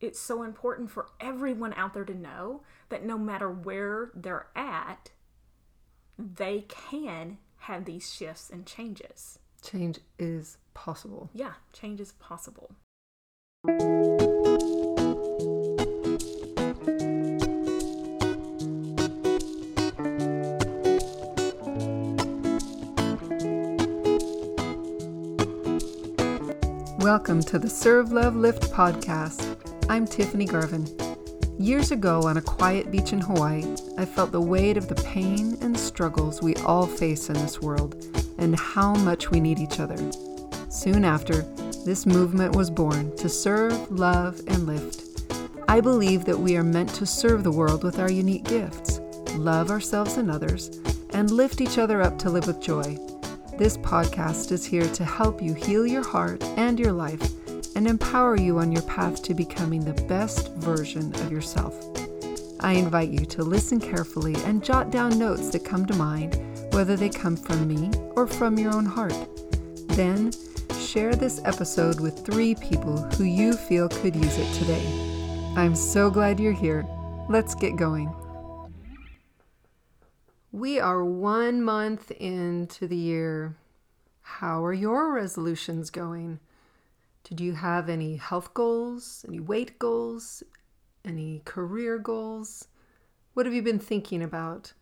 it's so important for everyone out there to know that no matter where they're at, they can have these shifts and changes. Change is possible. Yeah, change is possible. Welcome to the Serve Love Lift podcast. I'm Tiffany Garvin. Years ago, on a quiet beach in Hawaii, I felt the weight of the pain and struggles we all face in this world and how much we need each other. Soon after, this movement was born to serve, love, and lift. I believe that we are meant to serve the world with our unique gifts, love ourselves and others, and lift each other up to live with joy. This podcast is here to help you heal your heart and your life and empower you on your path to becoming the best version of yourself. I invite you to listen carefully and jot down notes that come to mind, whether they come from me or from your own heart. Then, share this episode with three people who you feel could use it today. I'm so glad you're here. Let's get going. We are one month into the year. How are your resolutions going? Did you have any health goals, any weight goals, any career goals? What have you been thinking about?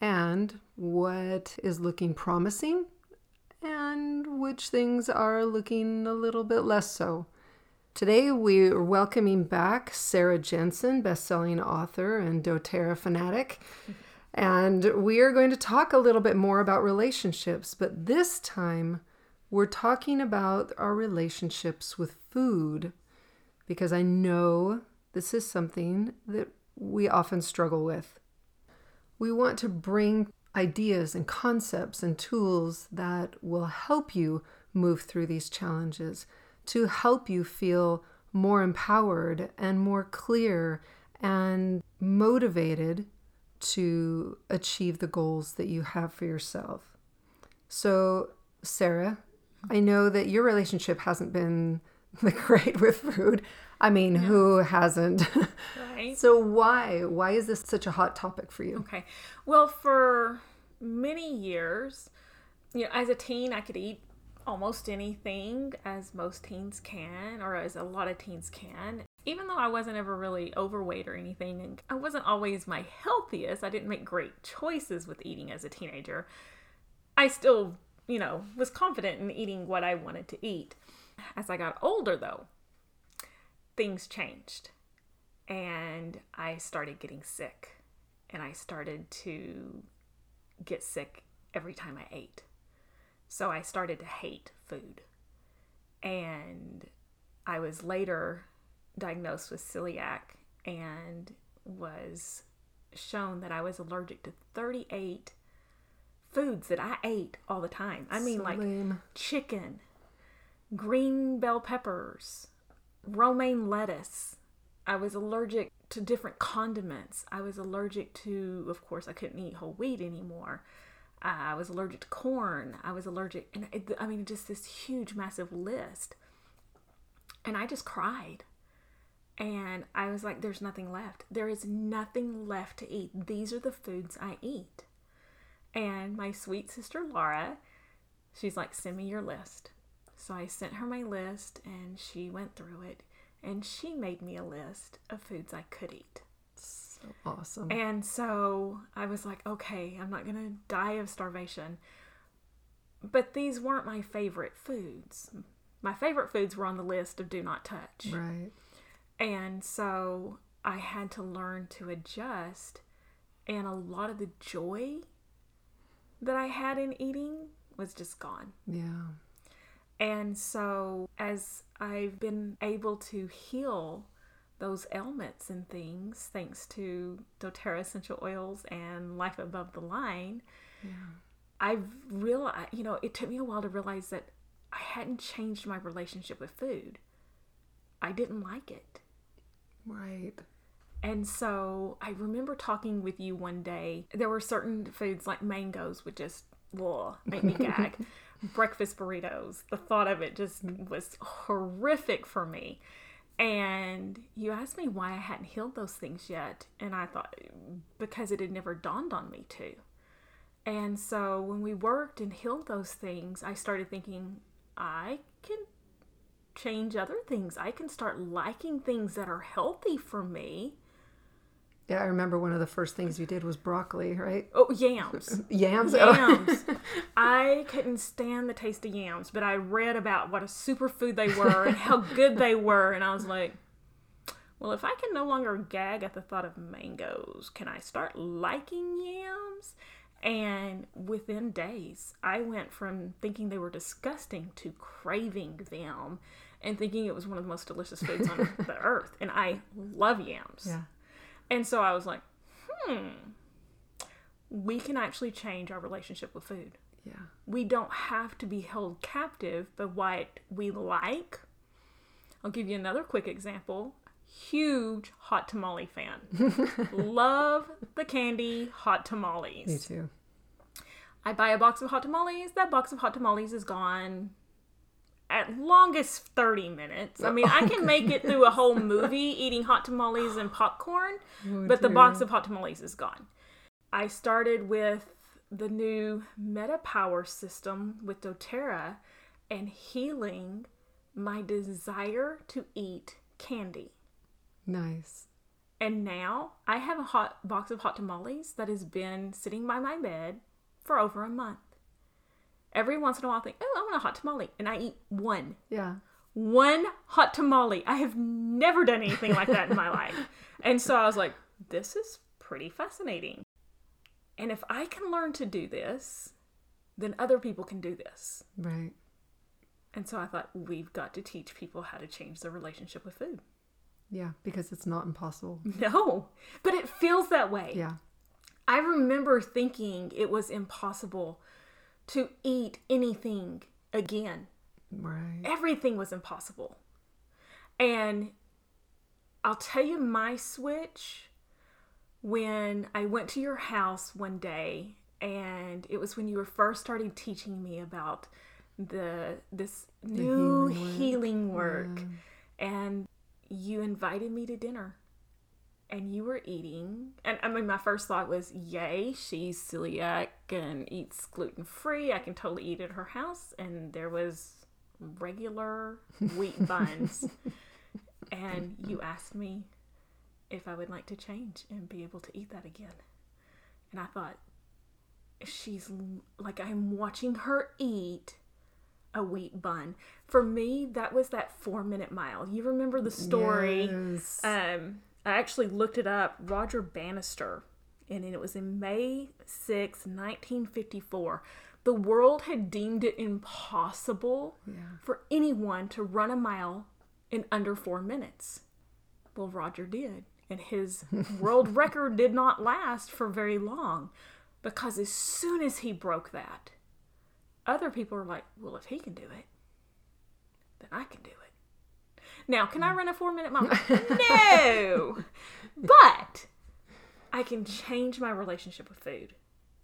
And what is looking promising? And which things are looking a little bit less so? Today we are welcoming back Sarah Jensen, best-selling author and doTERRA fanatic. And we are going to talk a little bit more about relationships, but this time we're talking about our relationships with food because I know this is something that we often struggle with. We want to bring ideas and concepts and tools that will help you move through these challenges, to help you feel more empowered and more clear and motivated to achieve the goals that you have for yourself. So, Sarah, I know that your relationship hasn't been the great with food. I mean, who hasn't? Right. so why why is this such a hot topic for you? Okay. Well, for many years, you know, as a teen, I could eat almost anything, as most teens can, or as a lot of teens can. Even though I wasn't ever really overweight or anything, and I wasn't always my healthiest, I didn't make great choices with eating as a teenager. I still, you know, was confident in eating what I wanted to eat. As I got older, though, things changed and I started getting sick and I started to get sick every time I ate. So I started to hate food. And I was later diagnosed with celiac and was shown that I was allergic to 38 foods that I ate all the time. I mean, So like lame. chicken, green bell peppers, romaine lettuce. I was allergic to different condiments. I was allergic to, of course, I couldn't eat whole wheat anymore. Uh, I was allergic to corn. I was allergic, and it, I mean, just this huge, massive list. And I just cried. And I was like, there's nothing left. There is nothing left to eat. These are the foods I eat. And my sweet sister Laura, she's like, send me your list. So I sent her my list and she went through it and she made me a list of foods I could eat. So awesome. And so I was like, okay, I'm not going to die of starvation. But these weren't my favorite foods. My favorite foods were on the list of do not touch. right. And so I had to learn to adjust. And a lot of the joy that I had in eating was just gone. Yeah. And so as I've been able to heal those ailments and things thanks to doTERRA essential oils and Life Above the Line, I've realized, you know, it took me a while to realize that I hadn't changed my relationship with food. I didn't like it. Right. And so I remember talking with you one day. There were certain foods like mangoes would just ugh, make me gag. Breakfast burritos, the thought of it just was horrific for me. And you asked me why I hadn't healed those things yet. And I thought, because it had never dawned on me to. And so when we worked and healed those things, I started thinking, I can change other things. I can start liking things that are healthy for me. Yeah, I remember one of the first things you did was broccoli, right? Oh, yams. Yams. Oh. Yams. I couldn't stand the taste of yams, but I read about what a superfood they were and how good they were, and I was like, well, if I can no longer gag at the thought of mangoes, can I start liking yams? And within days, I went from thinking they were disgusting to craving them and thinking it was one of the most delicious foods on the earth. And I love yams. yeah. And so I was like, hmm, we can actually change our relationship with food. Yeah. We don't have to be held captive by what we like. I'll give you another quick example. Huge hot tamale fan. Love the candy hot tamales. Me too. I buy a box of hot tamales. That box of hot tamales is gone at longest 30 minutes. I mean, I oh, can make it through a whole movie eating hot tamales and popcorn, oh, but the box of hot tamales is gone. I started with the new Meta Power system with doTERRA and healing my desire to eat candy. Nice. And now I have a hot box of hot tamales that has been sitting by my bed for over a month. Every once in a while, I think, oh, I want a hot tamale. And I eat one. Yeah. One hot tamale. I have never done anything like that in my life. And so I was like, this is pretty fascinating. And if I can learn to do this, then other people can do this. Right. And so I thought, we've got to teach people how to change their relationship with food. Yeah, because it's not impossible. No, but it feels that way. Yeah. I remember thinking it was impossible to eat anything again. Right. Everything was impossible. And I'll tell you my switch when I went to your house one day and it was when you were first starting teaching me about the this new healing work. healing work and you invited me to dinner and you were eating and i mean my first thought was yay she's celiac and eats gluten-free i can totally eat at her house and there was regular wheat buns. And you asked me if i would like to change and be able to eat that again. And i thought she's like i'm watching her eat a wheat bun. For me that was that four minute mile. You remember the story Yes. um, I actually looked it up. Roger Bannister, and it was in May 6, 1954. The world had deemed it impossible for anyone to run a mile in under four minutes. Well, Roger did, and his world record did not last for very long because as soon as he broke that, other people were like, well, if he can do it, then I can do it. Now, can I run a four minute mile? no! But I can change my relationship with food.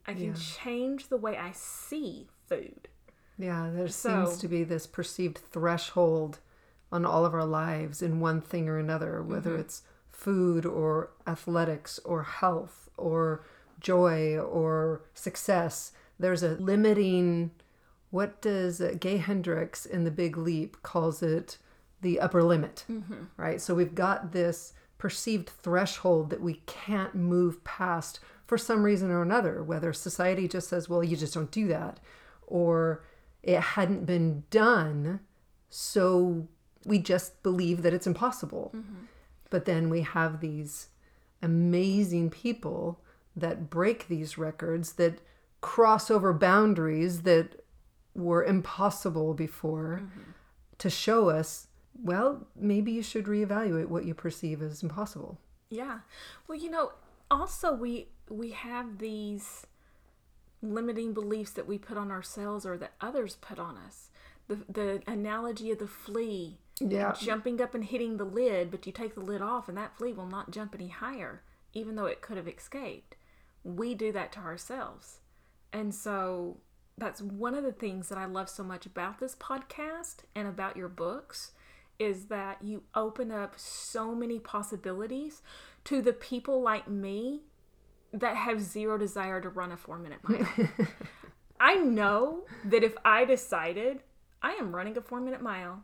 I can Yeah. change the way I see food. Yeah, there So- seems to be this perceived threshold on all of our lives in one thing or another, whether Mm-hmm. it's food or athletics or health or joy or success. There's a limiting, what does Gay Hendricks in The Big Leap calls it the upper limit, Mm-hmm. right? So we've got this perceived threshold that we can't move past for some reason or another, whether society just says, well, you just don't do that, or it hadn't been done, so we just believe that it's impossible. But then we have these amazing people that break these records, that cross over boundaries that were impossible before to show us, well, maybe you should reevaluate what you perceive as impossible. Yeah. Well, you know, also we we have these limiting beliefs that we put on ourselves or that others put on us. The the analogy of the flea Yeah. jumping up and hitting the lid, but you take the lid off and that flea will not jump any higher, even though it could have escaped. We do that to ourselves. And so that's one of the things that I love so much about this podcast and about your books is that you open up so many possibilities to the people like me that have zero desire to run a four minute mile. I know that if I decided I am running a four minute mile,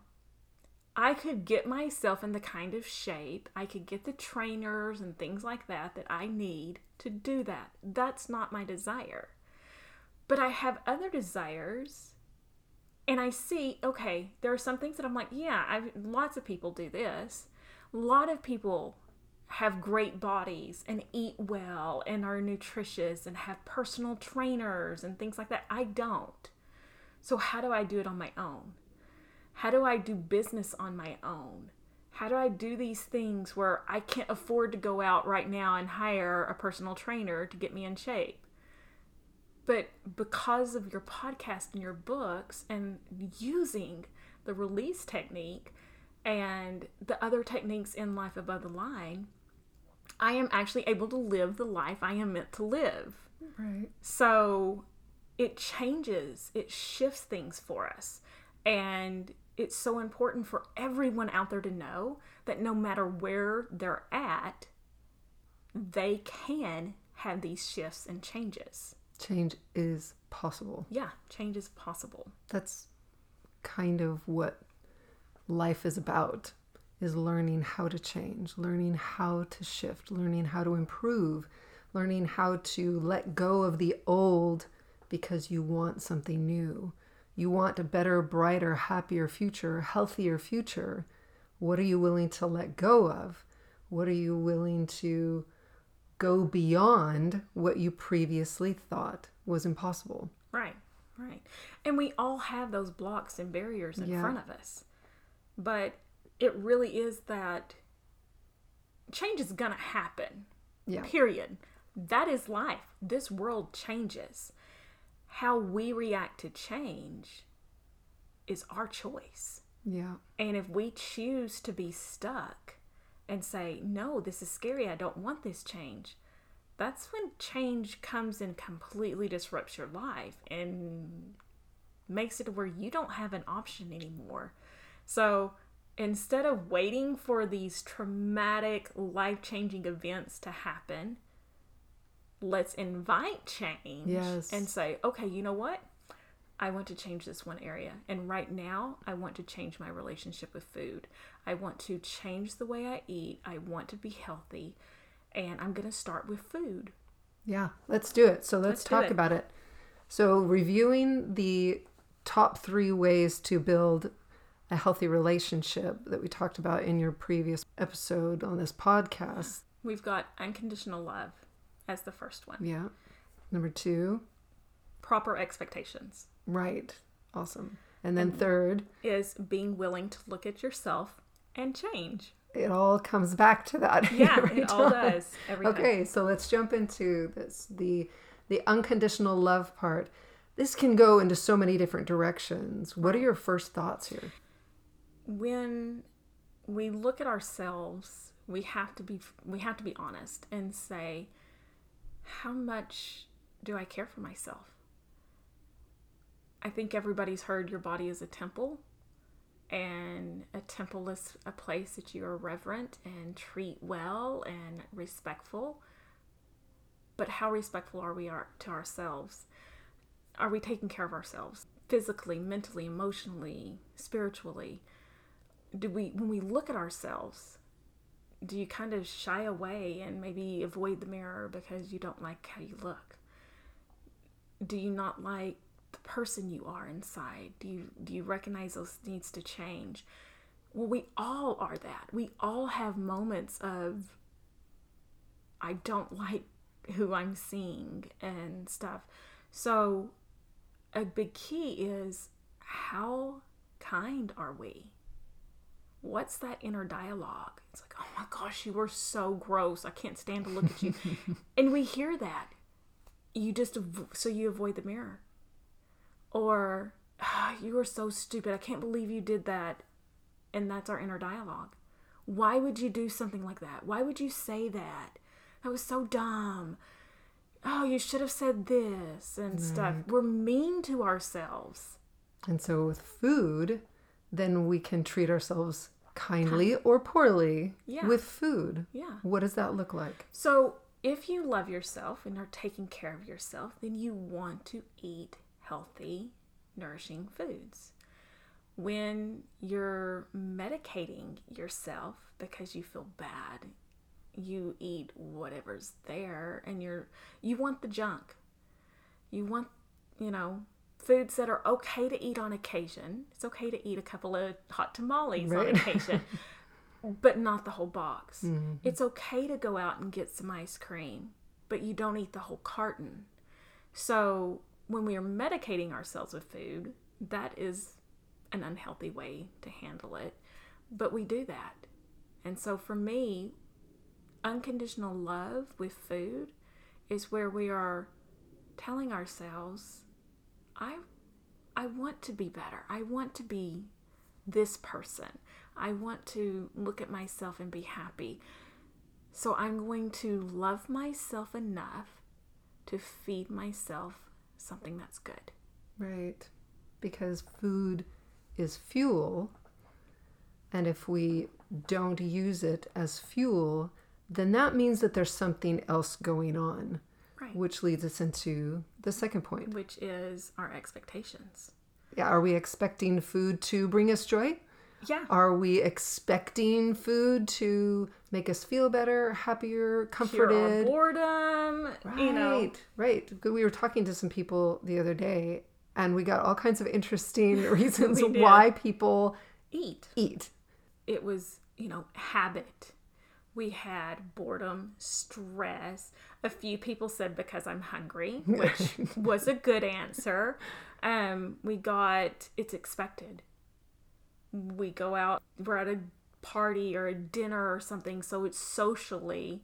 I could get myself in the kind of shape, I could get the trainers and things like that that I need to do that. That's not my desire. But I have other desires and I see, okay, there are some things that I'm like, yeah, I've, lots of people do this. A lot of people have great bodies and eat well and are nutritious and have personal trainers and things like that. I don't. So, how do I do it on my own? How do I do business on my own? How do I do these things where I can't afford to go out right now and hire a personal trainer to get me in shape? But because of your podcast and your books and using the release technique and the other techniques in Life Above the Line, I am actually able to live the life I am meant to live. Right. So it changes, it shifts things for us. And it's so important for everyone out there to know that no matter where they're at, they can have these shifts and changes. Change is possible. Yeah, change is possible. That's kind of what life is about is learning how to change, learning how to shift, learning how to improve, learning how to let go of the old because you want something new. You want a better, brighter, happier future, healthier future. What are you willing to let go of? What are you willing to go beyond what you previously thought was impossible? Right, right. And we all have those blocks and barriers in Yeah. front of us. But it really is that change is going to happen. Yeah. Period. That is life. This world changes. How we react to change is our choice. Yeah. And if we choose to be stuck and say, no, this is scary, I don't want this change, that's when change comes and completely disrupts your life and makes it where you don't have an option anymore. So instead of waiting for these traumatic, life changing events to happen, let's invite change Yes. and say, okay, you know what? I want to change this one area. And right now, I want to change my relationship with food. I want to change the way I eat. I want to be healthy. And I'm going to start with food. Yeah, let's do it. So let's, Let's talk it. about it. So, reviewing the top three ways to build a healthy relationship that we talked about in your previous episode on this podcast. We've got unconditional love as the first one, Yeah. Number two, proper expectations right. Awesome. And then third, is being willing to look at yourself and change. it all comes back to that. Yeah, it all time. does. Time. Okay, so let's jump into this the the unconditional love part. This can go into so many different directions. What are your first thoughts here? when we look at ourselves we have to be we have to be honest and say how much do i care for myself i think everybody's heard your body is a temple and a temple is a place that you are reverent and treat well and respectful. But how respectful are we are to ourselves? Are we taking care of ourselves physically mentally emotionally spiritually? Do we when we look at ourselves do you kind of shy away and maybe avoid the mirror because you don't like how you look? Do you not like the person you are inside do you do you recognize those needs to change well we all are that we all have moments of i don't like who i'm seeing and stuff so a big key is how kind are we what's that inner dialogue? It's like, oh my gosh, you were so gross. I can't stand to look at you. and we hear that. You just, so you avoid the mirror. Or, ah, you are so stupid. I can't believe you did that. And that's our inner dialogue. Why would you do something like that? Why would you say that? That was so dumb. Oh, you should have said this and stuff. We're mean to ourselves. And so with food, then we can treat ourselves kindly or poorly Yeah. with food. Yeah. What does that look like? So, if you love yourself and are taking care of yourself, then you want to eat healthy, nourishing foods. When you're medicating yourself because you feel bad, you eat whatever's there and you're you want the junk. You want, you know, foods that are okay to eat on occasion. It's okay to eat a couple of hot tamales on occasion but not the whole box. Mm-hmm. It's okay to go out and get some ice cream, but you don't eat the whole carton. So, when we are medicating ourselves with food, that is an unhealthy way to handle it, but we do that. And so, for me, unconditional love with food is where we are telling ourselves, I I want to be better. I want to be this person. I want to look at myself and be happy. So I'm going to love myself enough to feed myself something that's good. Right. Because food is fuel. And if we don't use it as fuel, then that means that there's something else going on, Right. which leads us into the second point. Which is our expectations. Yeah, Are we expecting food to bring us joy? Yeah. Are we expecting food to make us feel better, happier, comforted? Cure our boredom. You know. Right, right. We were talking to some people the other day, and we got all kinds of interesting reasons why people Eat. eat. it was, you know, habit. We had boredom, stress. A few people said because I'm hungry, which was a good answer. Um, we got it's expected. We go out, we're at a party or a dinner or something, so it's socially.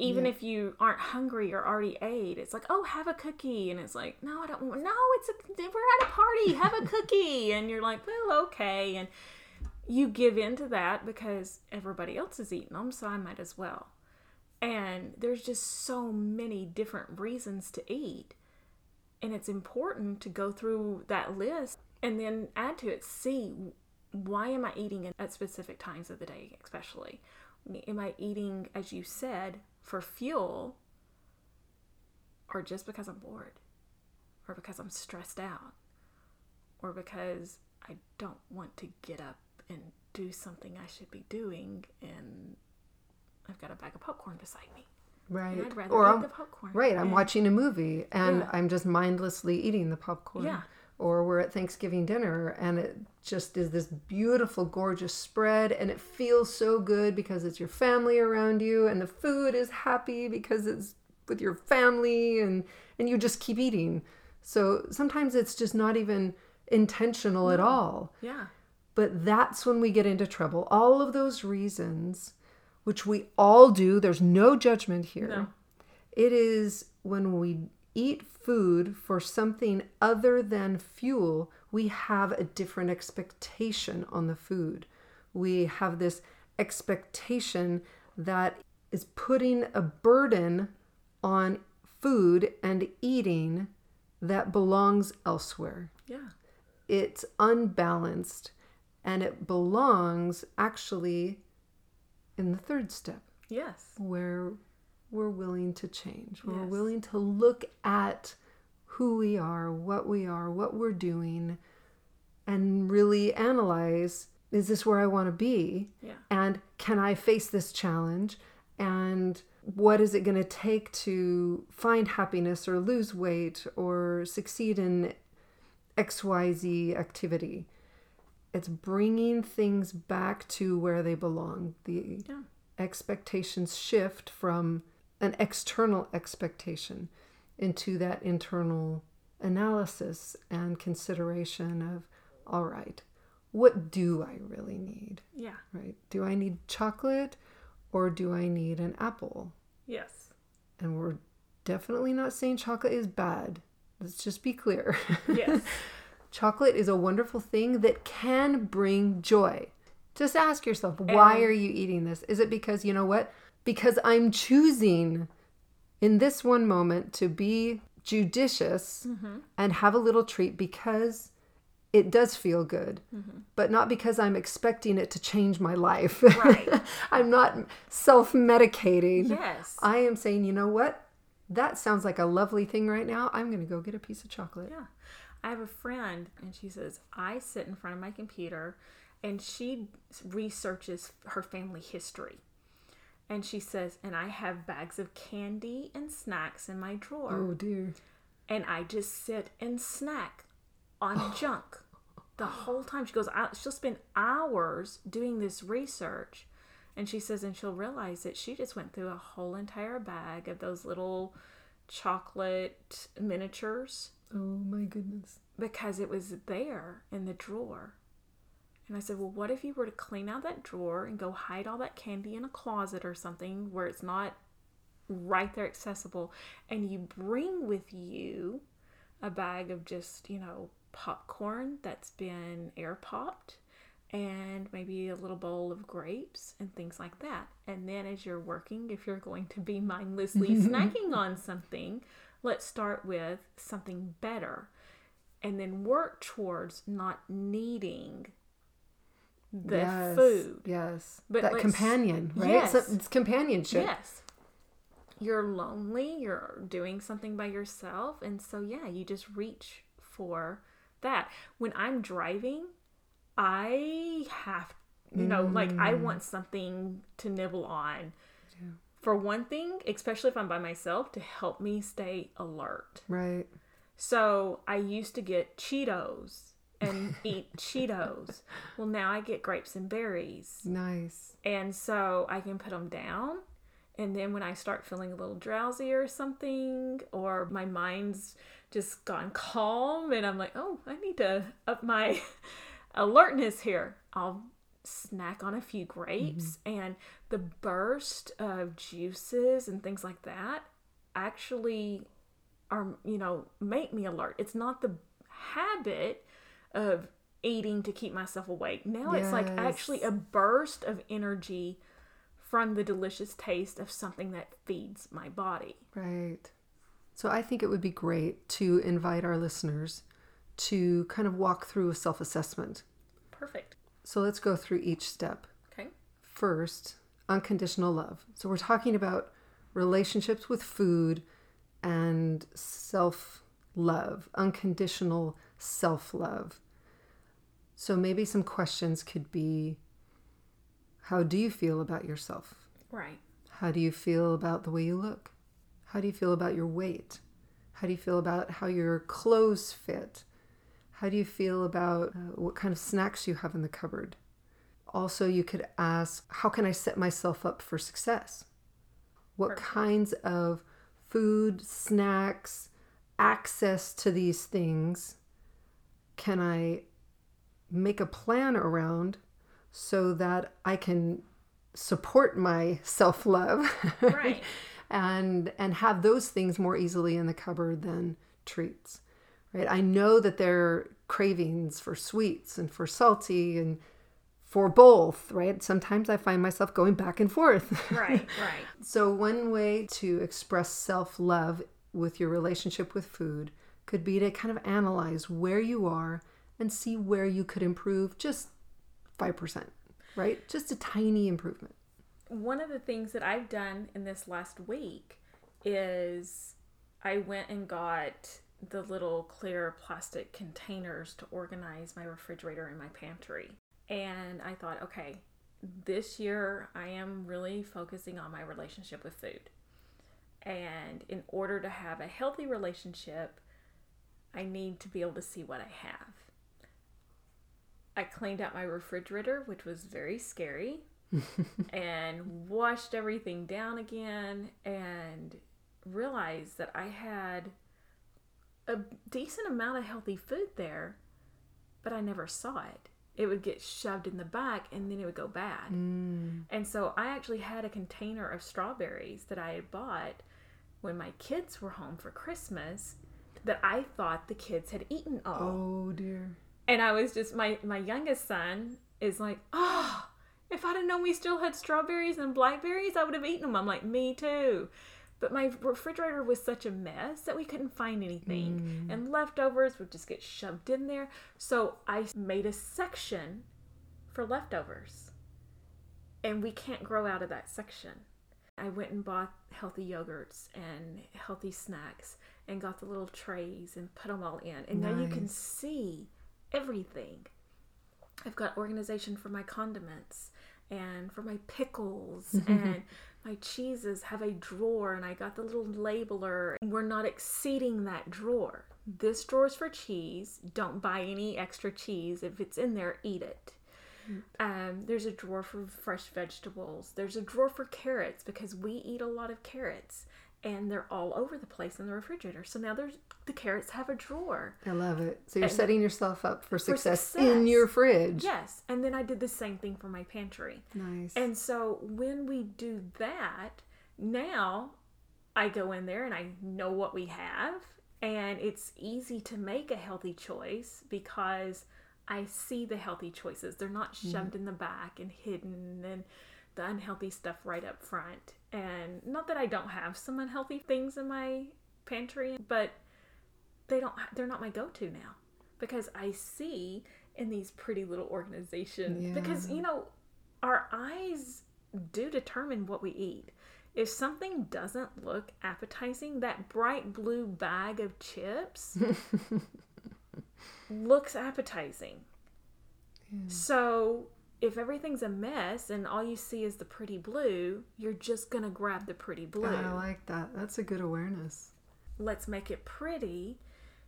Even if you aren't hungry or already ate, it's like, oh, have a cookie, and it's like, no, I don't want. No, it's a we're at a party, have a cookie, and you're like, well, okay, and you give in to that because everybody else is eating them, so I might as well. And there's just so many different reasons to eat. And it's important to go through that list and then add to it. See, why am I eating at specific times of the day, especially? Am I eating, as you said, for fuel or just because I'm bored or because I'm stressed out or because I don't want to get up and do something I should be doing and I've got a bag of popcorn beside me. Right. And I'd rather or eat I'm, the popcorn. right, I'm And- watching a movie and Yeah. I'm just mindlessly eating the popcorn. Yeah. Or we're at Thanksgiving dinner and it just is this beautiful, gorgeous spread and it feels so good because it's your family around you and the food is happy because it's with your family and and you just keep eating. So sometimes it's just not even intentional at all. Yeah. But that's when we get into trouble. All of those reasons, which we all do, there's no judgment here. No. It is when we eat food for something other than fuel, we have a different expectation on the food. We have this expectation that is putting a burden on food and eating that belongs elsewhere Yeah. it's unbalanced and it belongs actually in the third step Yes. where we're willing to change we're Yes. willing to look at who we are what we are what we're doing and really analyze is this where i want to be Yeah. and can i face this challenge and what is it going to take to find happiness or lose weight or succeed in xyz activity it's bringing things back to where they belong the Yeah. expectations shift from an external expectation into that internal analysis and consideration of all right what do i really need? Yeah. right? Do i need chocolate or do i need an apple? Yes. and we're definitely not saying chocolate is bad. Let's just be clear. Yes. chocolate is a wonderful thing that can bring joy. Just ask yourself why And- are you eating this? Is it because you know what because i'm choosing in this one moment to be judicious Mm-hmm. and have a little treat because it does feel good, but not because I'm expecting it to change my life. Right. I'm not self medicating. Yes. I am saying, you know what? That sounds like a lovely thing right now. I'm going to go get a piece of chocolate. Yeah. I have a friend, and she says, I sit in front of my computer and she researches her family history. And she says, and I have bags of candy and snacks in my drawer. Oh, dear. And I just sit and snack on junk the whole time. She goes, I, she'll spend hours doing this research. And she says, and she'll realize that she just went through a whole entire bag of those little chocolate miniatures Oh, my goodness. because it was there in the drawer. And I said, Well, what if you were to clean out that drawer and go hide all that candy in a closet or something where it's not right there accessible, and you bring with you a bag of just, you know, popcorn that's been air popped and maybe a little bowl of grapes and things like that. And then as you're working, if you're going to be mindlessly snacking on something, let's start with something better and then work towards not needing the yes. food. Yes. But that let's- companion, right? Yes. So it's companionship. Yes. You're lonely, you're doing something by yourself, and so yeah, you just reach for that. When I'm driving, I have you know, like I Mm. want something to nibble on. For one thing, especially if I'm by myself, to help me stay alert. Right. So I used to get Cheetos and eat Cheetos. Well, now I get grapes and berries. Nice. And so I can put them down. And then when I start feeling a little drowsy or something, or my mind's just gone calm and I'm like, oh, I need to up my alertness here, I'll snack on a few grapes. Mm-hmm. And the burst of juices and things like that actually are, you know, make me alert. It's not the habit of eating to keep myself awake. Now it's like actually a burst of energy from the delicious taste of something that feeds my body. Right. So I think it would be great to invite our listeners to kind of walk through a self assessment. Perfect. So let's go through each step. Okay. First, unconditional love. So we're talking about relationships with food and self love, unconditional self love. So maybe some questions could be How do you feel about yourself? Right. How do you feel about the way you look? How do you feel about your weight? How do you feel about how your clothes fit? How do you feel about uh, what kind of snacks you have in the cupboard? Also, you could ask, How can I set myself up for success? What kinds of food, snacks, access to these things can I make a plan around so that I can support my self love Right. and and have those things more easily in the cupboard than treats right i know that there are cravings for sweets and for salty and for both right sometimes i find myself going back and forth Right. Right. so one way to express self-love with your relationship with food could be to kind of analyze where you are and see where you could improve just 5% right just a tiny improvement One of the things that I've done in this last week is I went and got the little clear plastic containers to organize my refrigerator and my pantry. And I thought, okay, this year I am really focusing on my relationship with food. And in order to have a healthy relationship, I need to be able to see what I have. I cleaned out my refrigerator, which was very scary, and washed everything down again and realized that I had a decent amount of healthy food there, but I never saw it. It would get shoved in the back and then it would go bad. Mm. And so I actually had a container of strawberries that I had bought when my kids were home for Christmas that I thought the kids had eaten all. oh dear And I was just my my youngest son is like, oh, if I'd have known we still had strawberries and blackberries, I would have eaten them. I'm like, me too. But my refrigerator was such a mess that we couldn't find anything. Mm. And leftovers would just get shoved in there. So I made a section for leftovers. And we can't grow out of that section. I went and bought healthy yogurts and healthy snacks and got the little trays and put them all in. And now you can see everything. I've got organization for my condiments and for my pickles and my cheeses have a drawer and I got the little labeler. We're not exceeding that drawer. This drawer is for cheese. Don't buy any extra cheese. If it's in there, eat it. Um, there's a drawer for fresh vegetables. There's a drawer for carrots because we eat a lot of carrots and they're all over the place in the refrigerator. So now there's the carrots have a drawer. I love it. So you're setting yourself up for success, in success. your fridge. Yes, and then I did the same thing for my pantry. Nice. And so when we do that, now I go in there and I know what we have, and it's easy to make a healthy choice because I see the healthy choices. They're not mm-hmm. shoved in the back and hidden and the unhealthy stuff right up front. And not that I don't have some unhealthy things in my pantry, but they don't they're not my go-to now because I see in these pretty little organizations because you know our eyes do determine what we eat. If something doesn't look appetizing, that bright blue bag of chips looks appetizing. So if everything's a mess and all you see is the pretty blue, you're just gonna grab the pretty blue. I like that. That's a good awareness. Let's make it pretty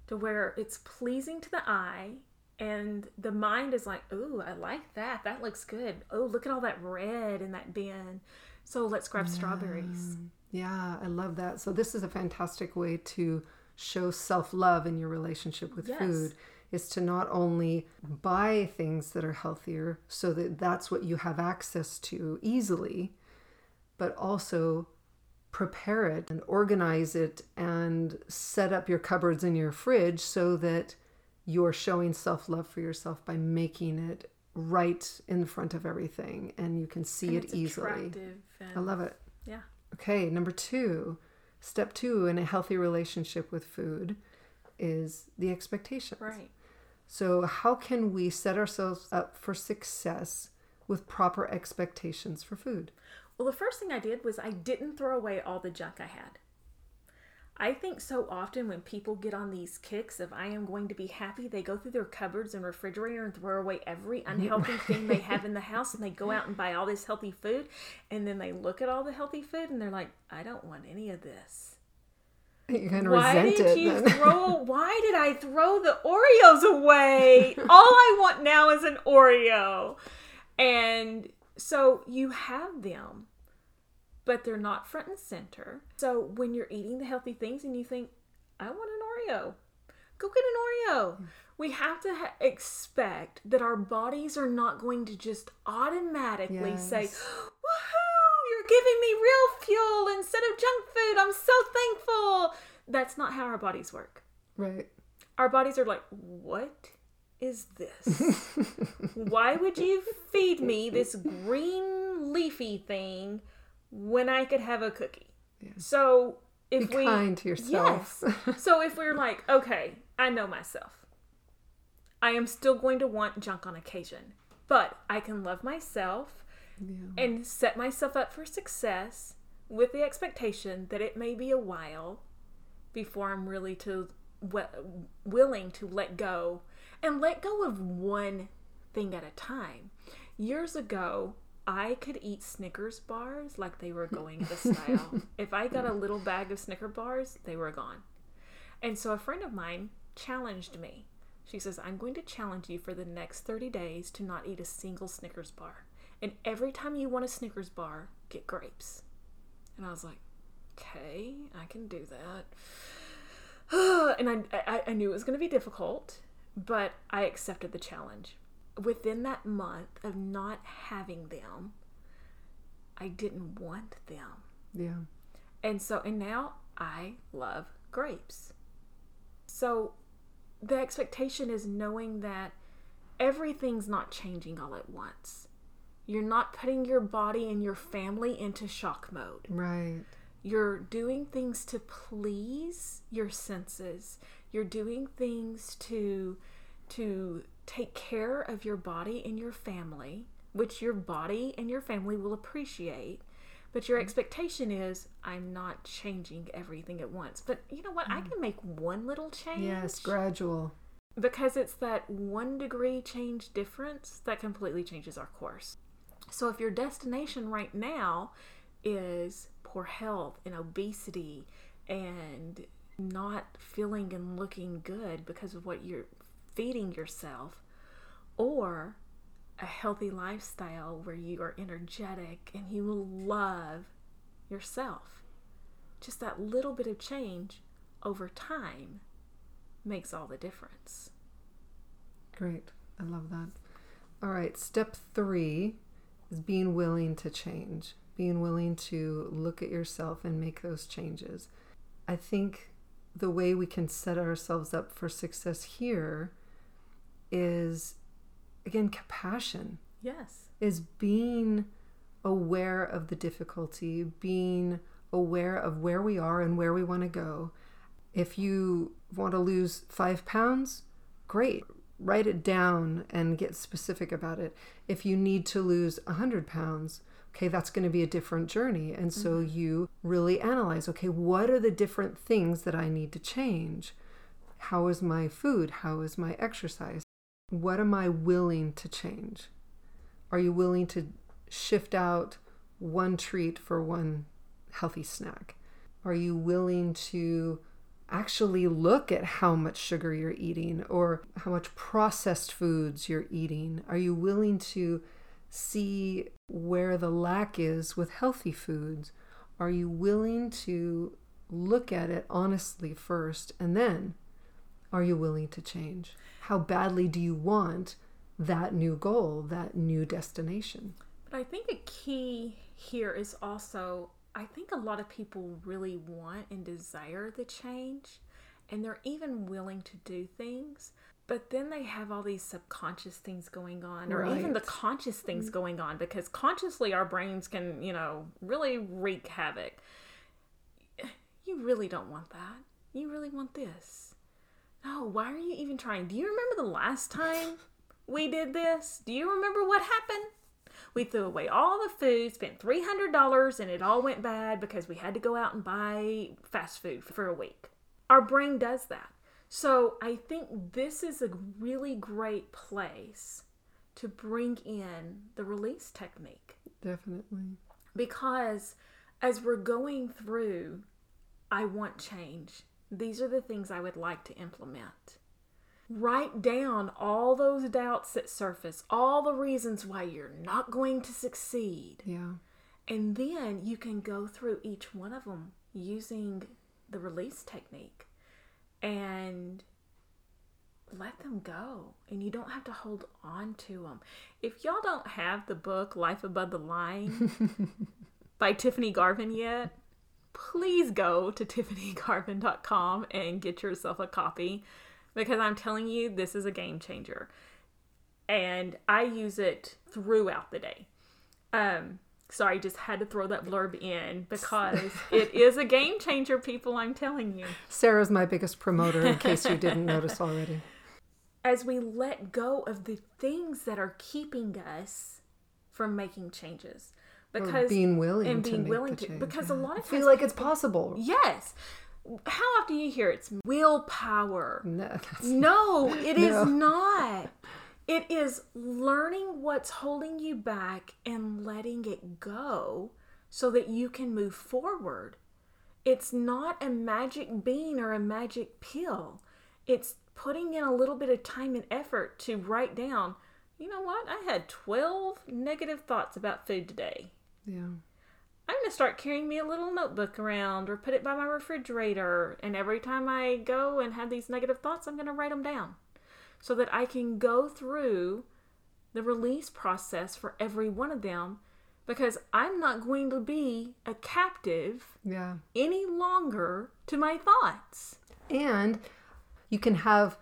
to where it's pleasing to the eye and the mind is like, ooh, I like that. That looks good. Oh, look at all that red in that bin. So let's grab strawberries. Yeah, I love that. So this is a fantastic way to show self-love in your relationship with Yes. food is to not only buy things that are healthier so that that's what you have access to easily, but also prepare it and organize it and set up your cupboards in your fridge so that you're showing self-love for yourself by making it right in front of everything and you can see And it easily. I love it. yeah. Okay, number two, step two in a healthy relationship with food is the expectations. Right. So, how can we set ourselves up for success with proper expectations for food? Well, the first thing I did was I didn't throw away all the junk I had. I think so often when people get on these kicks of I am going to be happy, they go through their cupboards and refrigerator and throw away every mm-hmm. unhealthy thing they have in the house and they go out and buy all this healthy food and then they look at all the healthy food and they're like, I don't want any of this. You're kind of Why resent did it. you then. throw why did I throw the Oreos away? all I want now is an Oreo. And so you have them, but they're not front and center. So when you're eating the healthy things and you think, I want an Oreo, go get an Oreo. We have to ha- expect that our bodies are not going to just automatically say, Yes. Woohoo, you're giving me real fuel instead of junk food. I'm so thankful. That's not how our bodies work. right. Our bodies are like, What is this? Why would you feed me this green leafy thing when I could have a cookie? So if Be we kind to yourself. Yes. so if we're like, okay, I know myself. I am still going to want junk on occasion, but I can love myself Yeah. and set myself up for success with the expectation that it may be a while before I'm really to wi- willing to let go and let go of one thing at a time. Years ago, I could eat Snickers bars like they were going out of style. if I got a little bag of Snicker bars, they were gone. And so a friend of mine challenged me. She says, I'm going to challenge you for the next 30 days to not eat a single Snickers bar. And every time you want a Snickers bar, get grapes. And I was like, okay, I can do that. and I, I, I knew it was going to be difficult, but I accepted the challenge. Within that month of not having them, I didn't want them. yeah. And so, and now I love grapes. So, the expectation is knowing that everything's not changing all at once. You're not putting your body and your family into shock mode. Right. You're doing things to please your senses. You're doing things to to take care of your body and your family, which your body and your family will appreciate. But your mm-hmm. expectation is, I'm not changing everything at once. But you know what? I mm. can make one little change. Yes, gradual. Because it's that one degree change difference that completely changes our course. So if your destination right now is poor health and obesity and not feeling and looking good because of what you're feeding yourself, or a healthy lifestyle where you are energetic and you will love yourself. Just that little bit of change over time makes all the difference. Great. I love that. All right. Step three is being willing to change, being willing to look at yourself and make those changes. I think the way we can set ourselves up for success here is again compassion. Yes. is being aware of the difficulty being aware of where we are and where we want to go. If you want to lose five pounds great. Write it down and get specific about it. If you need to lose a hundred pounds okay that's going to be a different journey. And so mm-hmm. you really analyze okay what are the different things that i need to change? How is my food? How is my exercise what am I willing to change? Are you willing to shift out one treat for one healthy snack? Are you willing to actually look at how much sugar you're eating or how much processed foods you're eating? Are you willing to see where the lack is with healthy foods? Are you willing to look at it honestly first and then are you willing to change? How badly do you want that new goal, that new destination? But I think a key here is also I think a lot of people really want and desire the change and they're even willing to do things, but then they have all these subconscious things going on or even the conscious things mm-hmm. going on because consciously our brains can, you know, really wreak havoc. You really don't want that. You really want this. No, why are you even trying? Do you remember the last time we did this? Do you remember what happened? We threw away all the food, spent $300, and it all went bad because we had to go out and buy fast food for a week. Our brain does that. So I think this is a really great place to bring in the release technique Definitely. because as we're going through, I want change. These are the things I would like to implement. Write down all those doubts that surface, all the reasons why you're not going to succeed. Yeah. And then you can go through each one of them using the release technique and let them go. And you don't have to hold on to them. If y'all don't have the book Life Above the Line by Tiffany Garvin yet, please go to tiffanygarvin.com and get yourself a copy because I'm telling you, this is a game changer. And I use it throughout the day. Um, sorry, just had to throw that blurb in because it is a game changer, people. I'm telling you. Sarah's my biggest promoter, in case you didn't notice already. As we let go of the things that are keeping us from making changes, Or because being willing and to being willing to, change, because a lot of feel like it's possible. Yes. How often do you hear it's willpower? No, that's- No, it is No. not. It is learning what's holding you back and letting it go so that you can move forward. It's not a magic bean or a magic pill. It's putting in a little bit of time and effort to write down, you know what? I had 12 negative thoughts about food today. Yeah. I'm going to start carrying me a little notebook around or put it by my refrigerator. And every time I go and have these negative thoughts, I'm going to write them down so that I can go through the release process for every one of them because I'm not going to be a captive Yeah. any longer to my thoughts. And you can have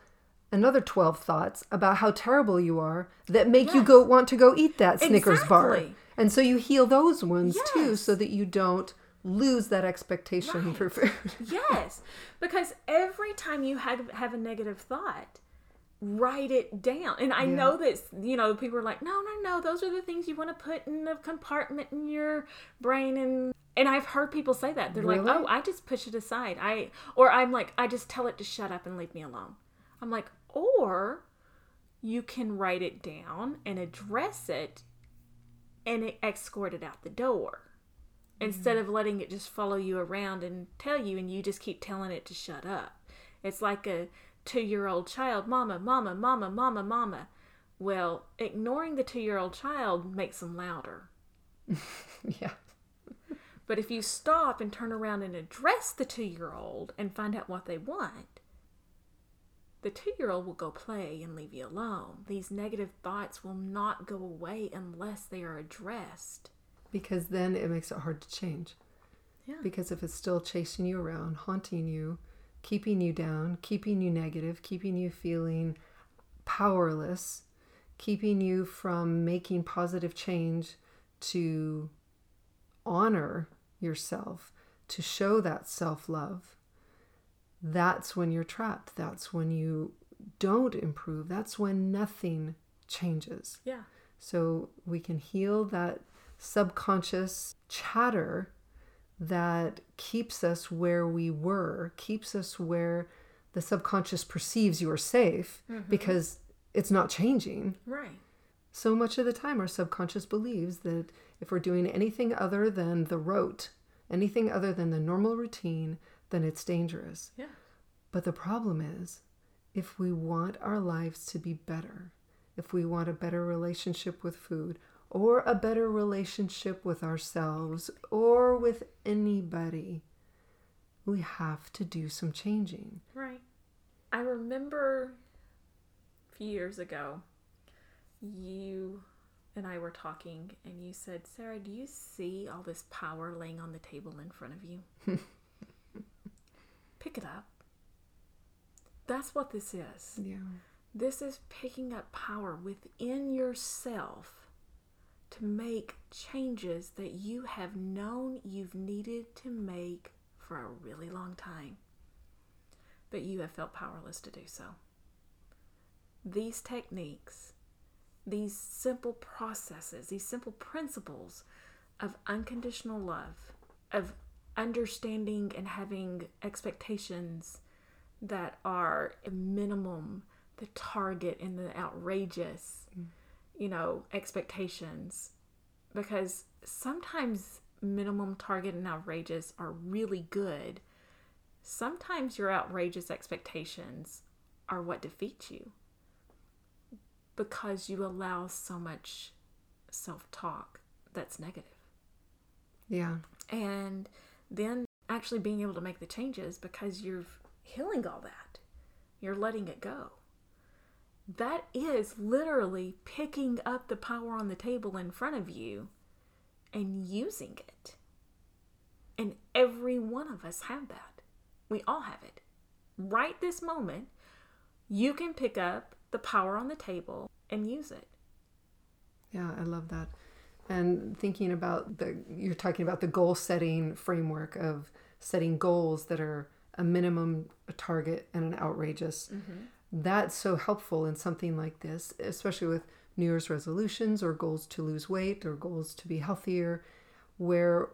another 12 thoughts about how terrible you are that make you go want to go eat that Snickers bar. And so you heal those ones too so that you don't lose that expectation Right. for food. yes, because every time you had have a negative thought, write it down. And I Yeah. know that you know people are like, no, no, no, those are the things you want to put in a compartment in your brain, and and I've heard people say that they're like, oh, I just push it aside. I or I'm like, I just tell it to shut up and leave me alone. I'm like, or you can write it down and address it, and it escort it out the door. Instead mm-hmm. of letting it just follow you around and tell you and you just keep telling it to shut up. It's like a two-year-old child mama mama mama mama mama. Well ignoring the two-year-old child makes them louder. Yeah. but if you stop and turn around and address the two-year-old and find out what they want the two-year-old will go play and leave you alone these negative thoughts will not go away unless they are addressed Because then it makes it hard to change. Yeah. Because if it's still chasing you around, haunting you, keeping you down, keeping you negative, keeping you feeling powerless, keeping you from making positive change to honor yourself, to show that self love, that's when you're trapped. That's when you don't improve. That's when nothing changes. yeah So we can heal that subconscious chatter that keeps us where we were, keeps us where the subconscious perceives you are safe mm-hmm. because it's not changing. right So much of the time, our subconscious believes that if we're doing anything other than the rote, anything other than the normal routine, then it's dangerous. yeah But the problem is, if we want our lives to be better, if we want a better relationship with food, or a better relationship with ourselves, or with anybody, we have to do some changing. Right. I remember a few years ago, you and I were talking, and you said, Sarah, do you see all this power laying on the table in front of you? Pick it up. That's what this is. Yeah. This is picking up power within yourself to make changes that you have known you've needed to make for a really long time, but you have felt powerless to do so. These techniques, these simple processes, these simple principles of unconditional love, of understanding and having expectations that are a minimum, the target and the outrageous, mm. you know, expectations. Because sometimes minimum, target, and outrageous are really good. Sometimes your outrageous expectations are what defeats you because you allow so much self talk that's negative Yeah. and then actually being able to make the changes because you're healing all that. You're letting it go. That is literally picking up the power on the table in front of you and using it. And every one of us have that. We all have it. Right this moment, you can pick up the power on the table and use it. Yeah, I love that. And thinking about the, you're talking about the goal setting framework of setting goals that are a minimum, a target, and an outrageous. Mm-hmm. That's so helpful in something like this, especially with New Year's resolutions or goals to lose weight or goals to be healthier, where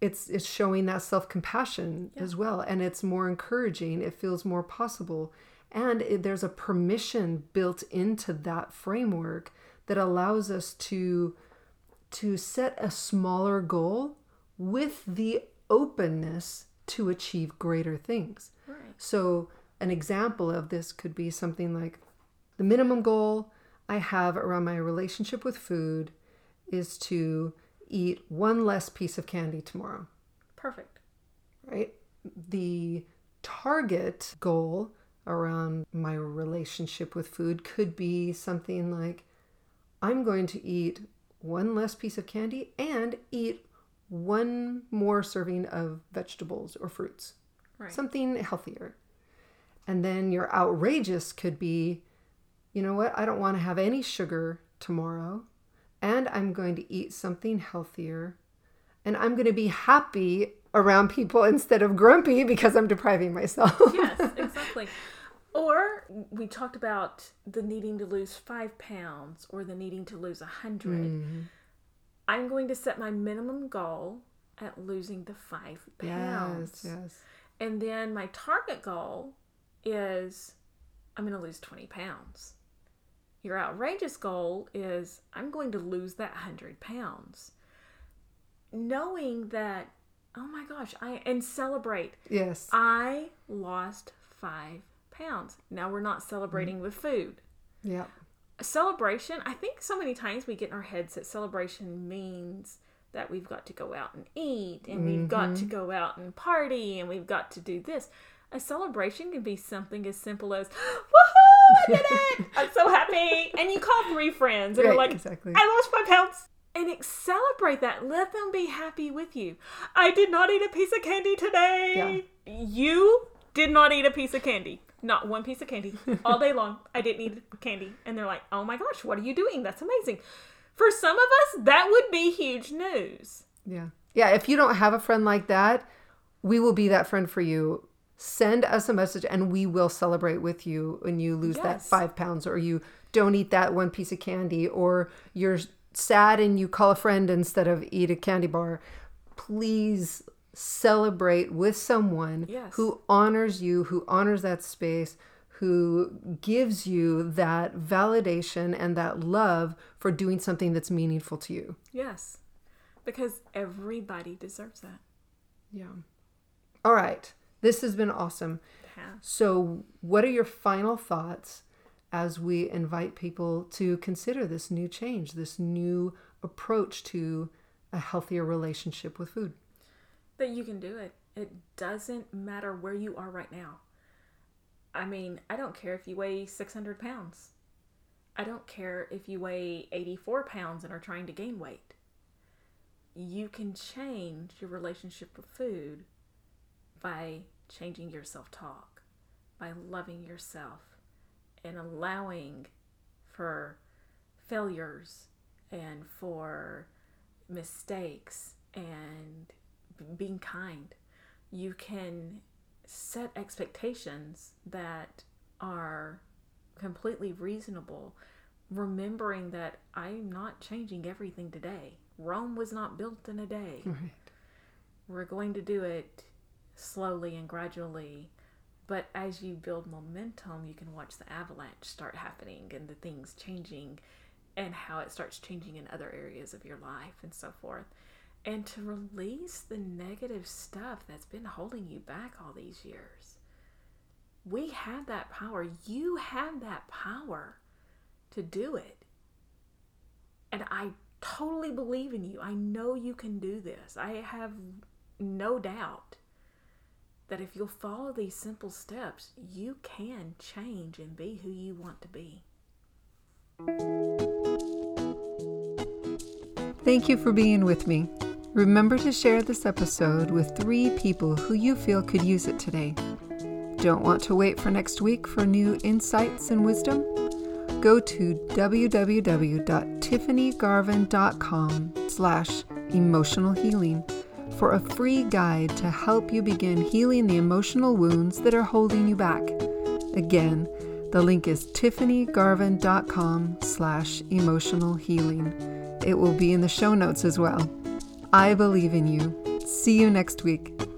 it's it's showing that self compassion as well, and it's more encouraging. It feels more possible, and it, there's a permission built into that framework that allows us to to set a smaller goal with the openness to achieve greater things. Right. So, an example of this could be something like the minimum goal I have around my relationship with food is to eat one less piece of candy tomorrow, Perfect. right? The target goal around my relationship with food could be something like I'm going to eat one less piece of candy and eat one more serving of vegetables or fruits Right. something healthier. And then your outrageous could be, you know what, I don't want to have any sugar tomorrow, and I'm going to eat something healthier, and I'm going to be happy around people instead of grumpy because I'm depriving myself. yes, exactly. Or we talked about the needing to lose five pounds or the needing to lose a 100 Mm. I'm going to set my minimum goal at losing the five pounds. Yes, yes. And then my target goal is I'm going to lose 20 pounds. Your outrageous goal is I'm going to lose that 100 pounds. Knowing that, oh my gosh, I and celebrate. Yes. I lost five pounds. Now we're not celebrating mm-hmm. with food. yeah. A celebration, I think so many times we get in our heads that celebration means that we've got to go out and eat and we've got to mm-hmm. go out and party and we've got to do this. A celebration can be something as simple as, woohoo, I did it! I'm so happy. And you call three friends and Right, are like, exactly. I lost five pounds. And celebrate that. Let them be happy with you. I did not eat a piece of candy today. You did not eat a piece of candy. Not one piece of candy. All day long. I didn't eat candy. And they're like, oh my gosh, what are you doing? That's amazing. For some of us, that would be huge news. Yeah. Yeah. If you don't have a friend like that, we will be that friend for you. Send us a message and we will celebrate with you when you lose that five pounds or you don't eat that one piece of candy or you're sad and you call a friend instead of eat a candy bar. Please celebrate with someone Yes. who honors you, who honors that space, who gives you that validation and that love for doing something that's meaningful to you. Yes. Because everybody deserves that. Yeah. All right. This has been awesome. Yeah. So, what are your final thoughts as we invite people to consider this new change, this new approach to a healthier relationship with food? That you can do it. It doesn't matter where you are right now. I mean, I don't care if you weigh 600 pounds. I don't care if you weigh 84 pounds and are trying to gain weight. You can change your relationship with food by changing your self talk, by loving yourself, and allowing for failures and for mistakes and being kind. You can set expectations that are completely reasonable, remembering that I'm not changing everything today. Rome was not built in a day. Right. We're going to do it slowly and gradually. But as you build momentum, you can watch the avalanche start happening and the things changing and how it starts changing in other areas of your life and so forth. And to release the negative stuff that's been holding you back all these years. We have that power. You have that power to do it. And I totally believe in you. I know you can do this. I have no doubt that if you'll follow these simple steps, you can change and be who you want to be. Thank you for being with me. Remember to share this episode with three people who you feel could use it today. Don't want to wait for next week for new insights and wisdom? Go to www.tiffanygarvin.com slash emotional healing for a free guide to help you begin healing the emotional wounds that are holding you back. Again, the link is tiffanygarvin.com slash emotional healing. It will be in the show notes as well. I believe in you. See you next week.